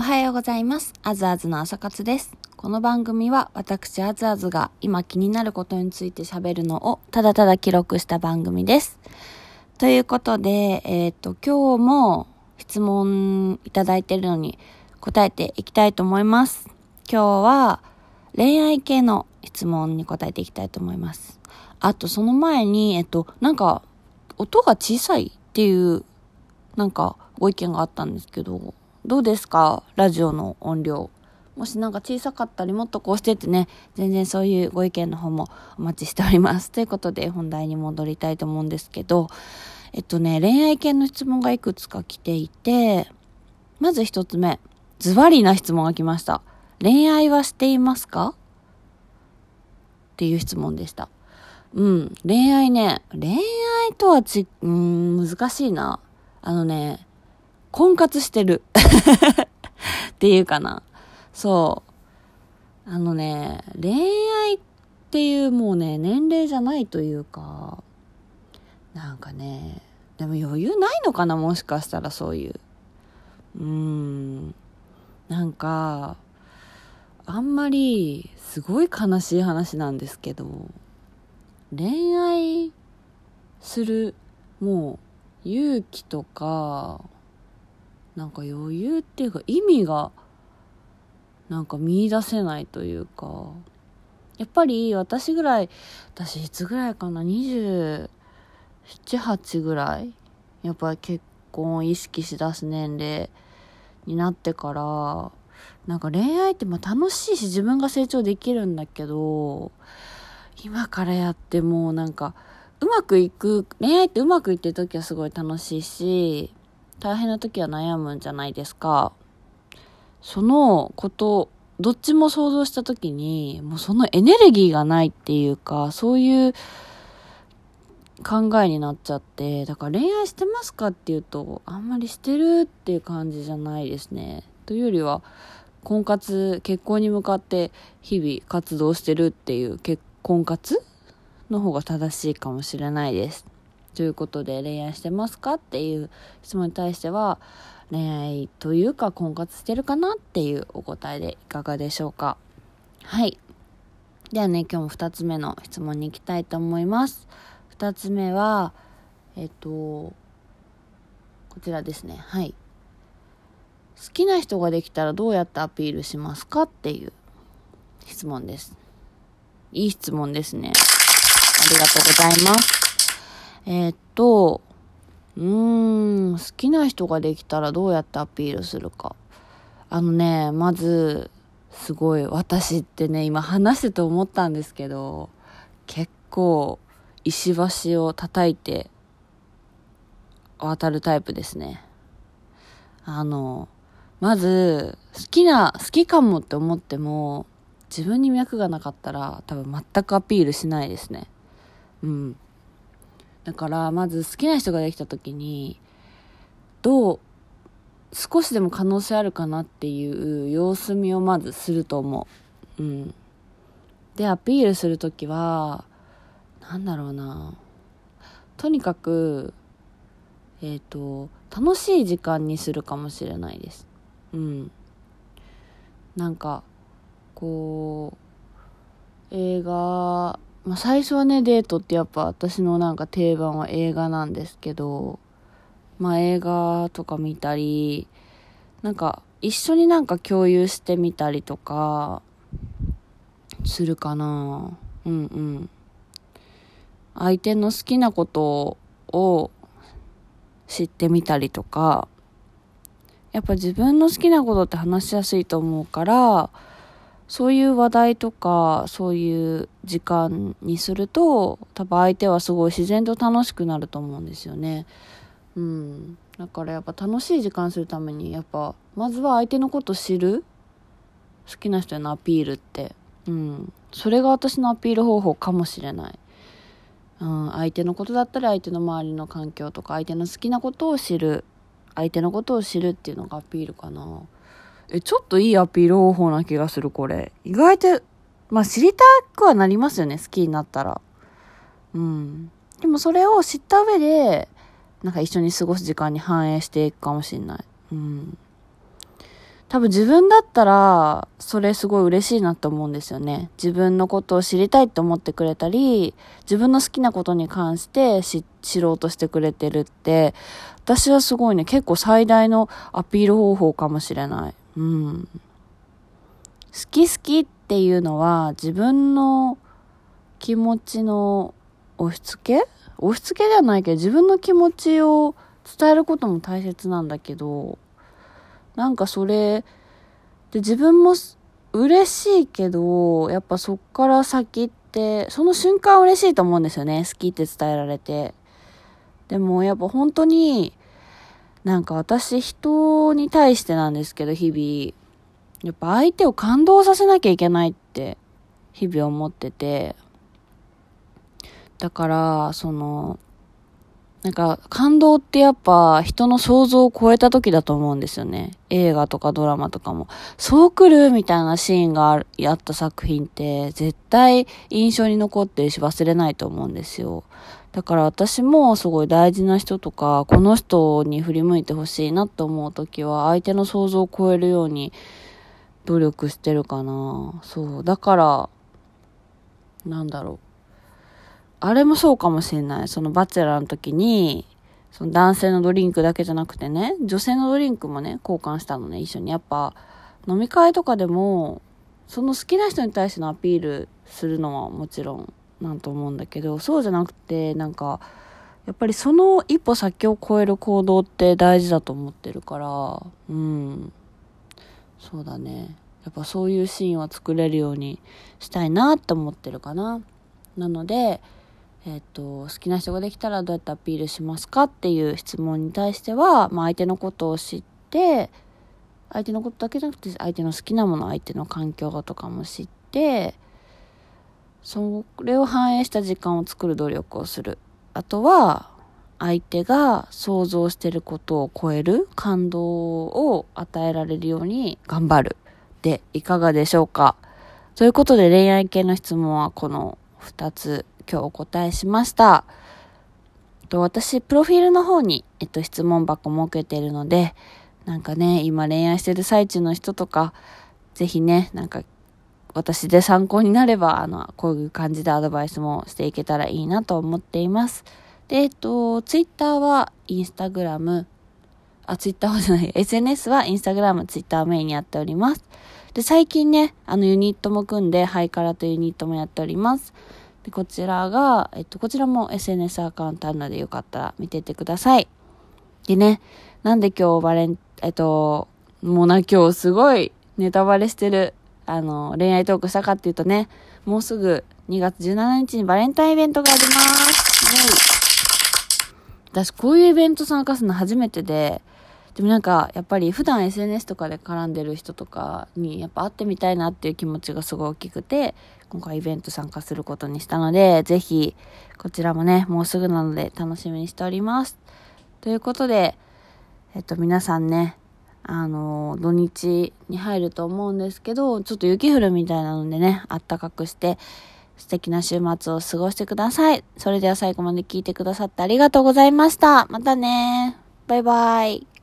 おはようございます。あずあずの朝活です。この番組は私あずあずが今気になることについて喋るのをただただ記録した番組です。ということで、えっ、と、今日も質問いただいてるのに答えていきたいと思います。今日は恋愛系の質問に答えていきたいと思います。あとその前に、えっと、なんか音が小さいっていうなんかご意見があったんですけど、どうですか？ラジオの音量。もしなんか小さかったりもっとこうしてってね、全然そういうご意見の方もお待ちしております。ということで本題に戻りたいと思うんですけど、えっとね、恋愛系の質問がいくつか来ていて、まず一つ目、ズバリな質問が来ました。恋愛はしていますか？っていう質問でした。うん、恋愛ね、恋愛とはち、うん、難しいな。あのね、婚活してる。っていうかな。そう。あのね、恋愛っていうもうね、年齢じゃないというか、なんかね、でも余裕ないのかなもしかしたらそういう。うーん。なんか、あんまり、すごい悲しい話なんですけど、恋愛する、もう、勇気とか、なんか余裕っていうか意味が、なんか見出せないというか、やっぱり私ぐらい、私いつぐらいかな、27、8ぐらい？やっぱり結婚を意識しだす年齢になってから、なんか恋愛ってまあ楽しいし自分が成長できるんだけど、今からやってもうなんか、うまくいく、恋愛ってうまくいってる時はすごい楽しいし、大変な時は悩むんじゃないですか。そのこと、どっちも想像した時に、もうそのエネルギーがないっていうか、そういう考えになっちゃって、だから恋愛してますかっていうと、あんまりしてるっていう感じじゃないですね。というよりは、婚活、結婚に向かって日々活動してるっていう結婚活の方が正しいかもしれないです。ということで恋愛してますかっていう質問に対しては恋愛というか婚活してるかなっていうお答えでいかがでしょうか。はい。ではね今日も2つ目の質問に行きたいと思います。2つ目はえっとこちらですね。はい。好きな人ができたらどうやってアピールしますかっていう質問です。いい質問ですね。ありがとうございます。えー、っと、うーん、好きな人ができたらどうやってアピールするか。あのね、まず、すごい、私ってね、今話してて思ったんですけど、結構、石橋を叩いて、渡るタイプですね。あの、まず、好きな、好きかもって思っても、自分に脈がなかったら、多分全くアピールしないですね。うん。だからまず好きな人ができた時にどう少しでも可能性あるかなっていう様子見をまずすると思う。うん。で、アピールする時は、なんだろうな。とにかく、えっ、ー、と、楽しい時間にするかもしれないです。うん。なんか、こう、映画、まあ、最初はね、デートってやっぱ私のなんか定番は映画なんですけど、まあ映画とか見たり、なんか一緒になんか共有してみたりとか、するかなうんうん。相手の好きなことを知ってみたりとか、やっぱ自分の好きなことって話しやすいと思うから、そういう話題とか、そういう時間にすると、多分相手はすごい自然と楽しくなると思うんですよね。うん。だからやっぱ楽しい時間するために、やっぱ、まずは相手のこと知る好きな人へのアピールって。うん。それが私のアピール方法かもしれない。うん。相手のことだったり、相手の周りの環境とか、相手の好きなことを知る。相手のことを知るっていうのがアピールかな。え、ちょっといいアピール方法な気がする、これ。意外と、まあ知りたくはなりますよね、好きになったら。うん。でもそれを知った上で、なんか一緒に過ごす時間に反映していくかもしれない。うん。多分自分だったら、それすごい嬉しいなと思うんですよね。自分のことを知りたいって思ってくれたり、自分の好きなことに関して知ろうとしてくれてるって、私はすごいね、結構最大のアピール方法かもしれない。うん。好き好きっていうのは自分の気持ちの押し付け？押し付けではないけど自分の気持ちを伝えることも大切なんだけど、なんかそれ、で自分も嬉しいけど、やっぱそっから先って、その瞬間嬉しいと思うんですよね。好きって伝えられて。でもやっぱ本当に、なんか私人に対してなんですけど、日々、やっぱ相手を感動させなきゃいけないって日々思ってて、だから、その、なんか感動ってやっぱ人の想像を超えた時だと思うんですよね。映画とかドラマとかも。そう来るみたいなシーンがああった作品って絶対印象に残ってるし忘れないと思うんですよ。だから私もすごい大事な人とか、この人に振り向いてほしいなと思う時は相手の想像を超えるように努力してるかな。そう。だから、なんだろう。あれもそうかもしれない。そのバチェラーの時に、その男性のドリンクだけじゃなくてね、女性のドリンクもね、交換したのね、一緒に。やっぱ、飲み会とかでも、その好きな人に対してのアピールするのはもちろんなんと思うんだけど、そうじゃなくて、なんか、やっぱりその一歩先を超える行動って大事だと思ってるから、うん。そうだね。やっぱそういうシーンは作れるようにしたいなって思ってるかな。なので、えっ、と、好きな人ができたらどうやってアピールしますかっていう質問に対しては、まあ、相手のことを知って、相手のことだけじゃなくて、相手の好きなもの、相手の環境とかも知って、それを反映した時間を作る努力をする。あとは、相手が想像してることを超える感動を与えられるように頑張る。で、いかがでしょうかということで恋愛系の質問はこの2つ今日お答えしました。と私、プロフィールの方に、えっと、質問箱設けてるので、なんかね、今恋愛してる最中の人とか、ぜひね、なんか、私で参考になれば、あの、こういう感じでアドバイスもしていけたらいいなと思っています。で、えっと、ツイッターはインスタグラム、あ、ツイッターはじゃない、SNS はインスタグラム、ツイッターメインにやっております。で、最近ね、あのユニットも組んで、ハイカラとユニットもやっております。で、こちらが、えっと、こちらも SNS アカウントあるのでよかったら見ててください。でね、なんで今日バレン、えっと、もうな、今日すごいネタバレしてる、あの、恋愛トークしたかっていうとね、もうすぐ2月17日にバレンタインイベントがあります。私、こういうイベント参加するの初めてで、でもなんか、やっぱり普段 SNS とかで絡んでる人とかに、やっぱ会ってみたいなっていう気持ちがすごい大きくて、今回イベント参加することにしたので、ぜひ、こちらもね、もうすぐなので楽しみにしております。ということで、えっと、皆さんね、あの、土日に入ると思うんですけど、ちょっと雪降るみたいなのでね、あったかくして、素敵な週末を過ごしてください。それでは最後まで聞いてくださってありがとうございました。またねバイバイ。